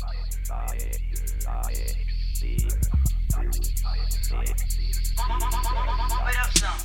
What up, son?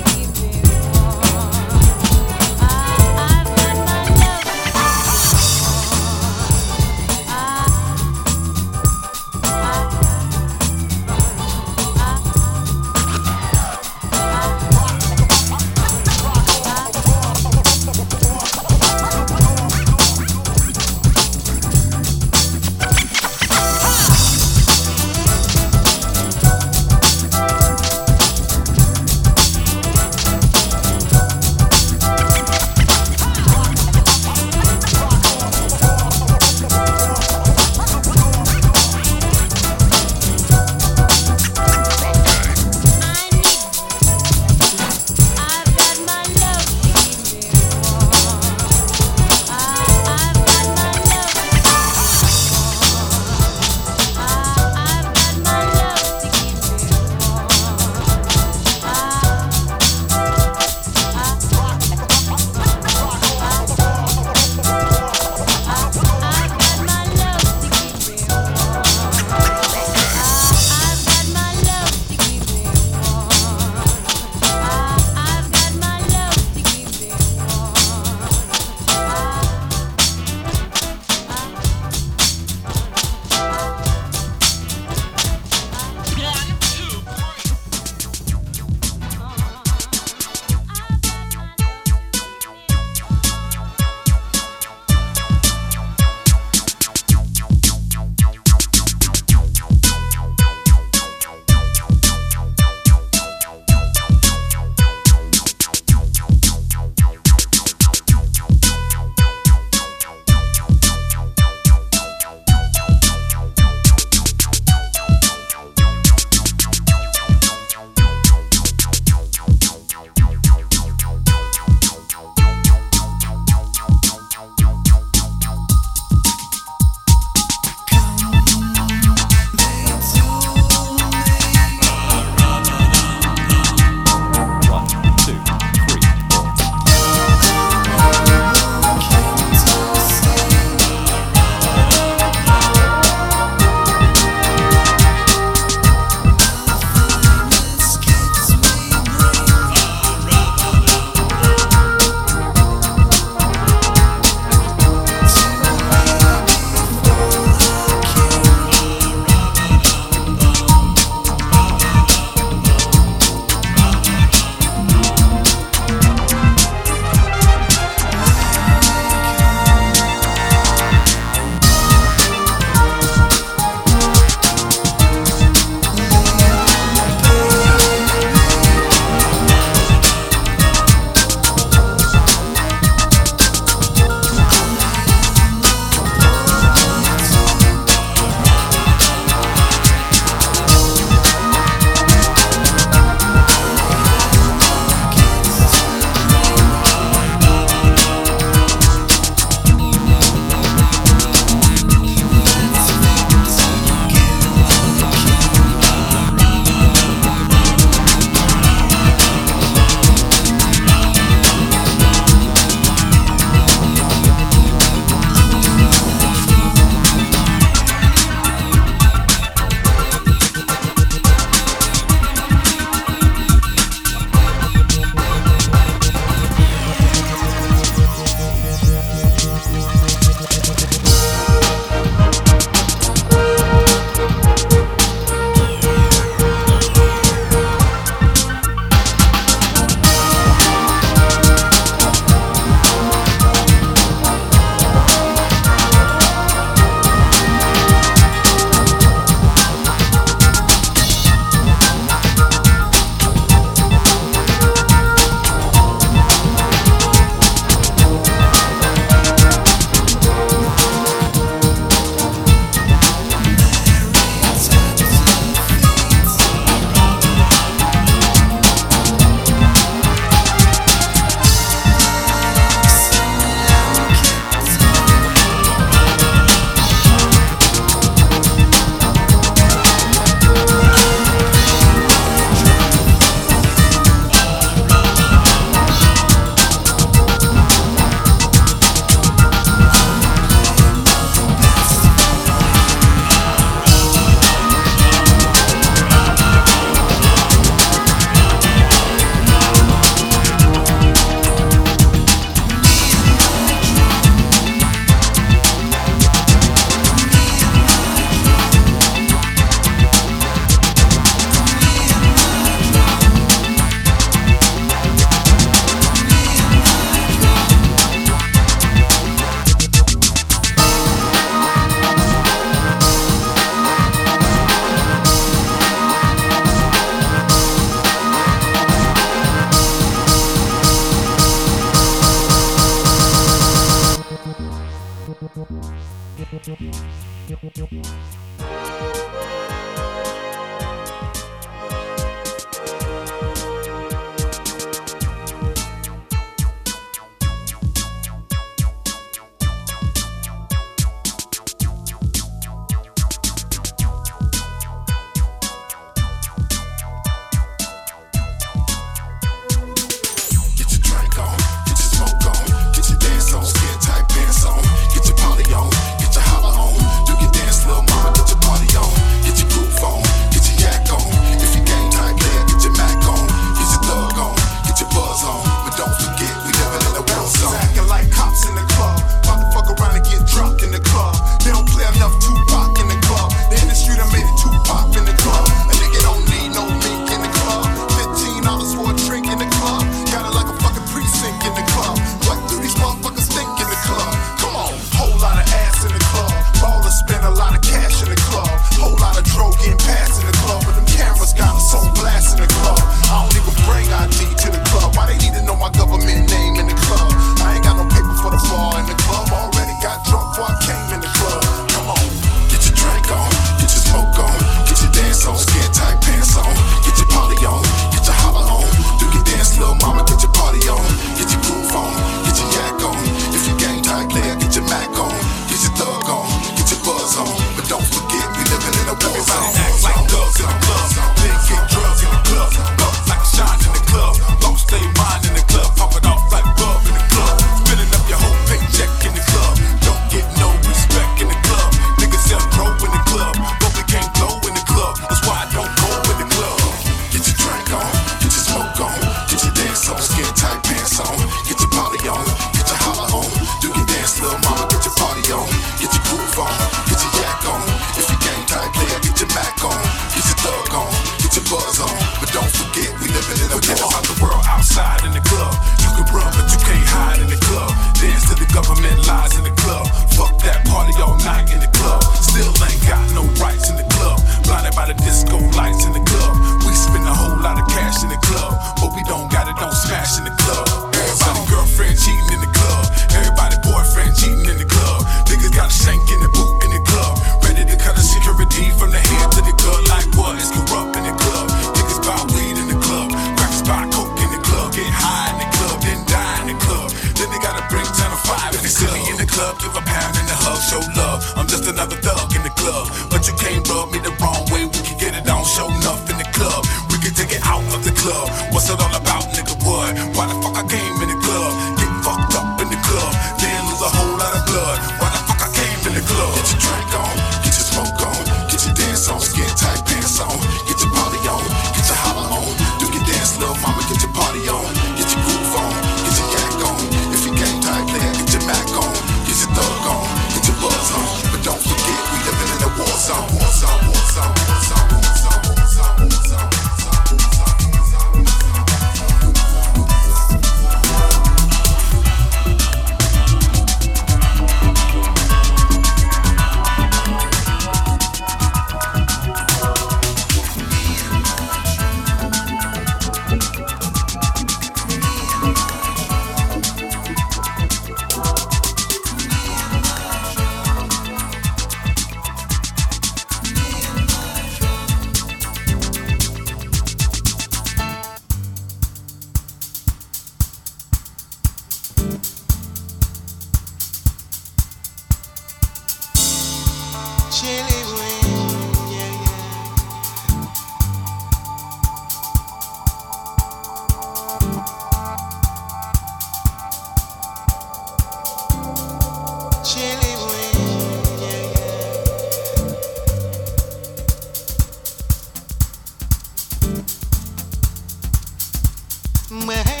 Oh,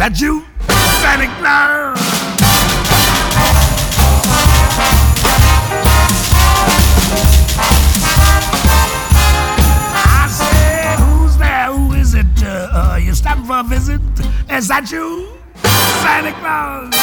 that you, Santa Claus? I said, who's there? Who is it? Uh, uh, you stopping for a visit? Is that you, Santa Claus?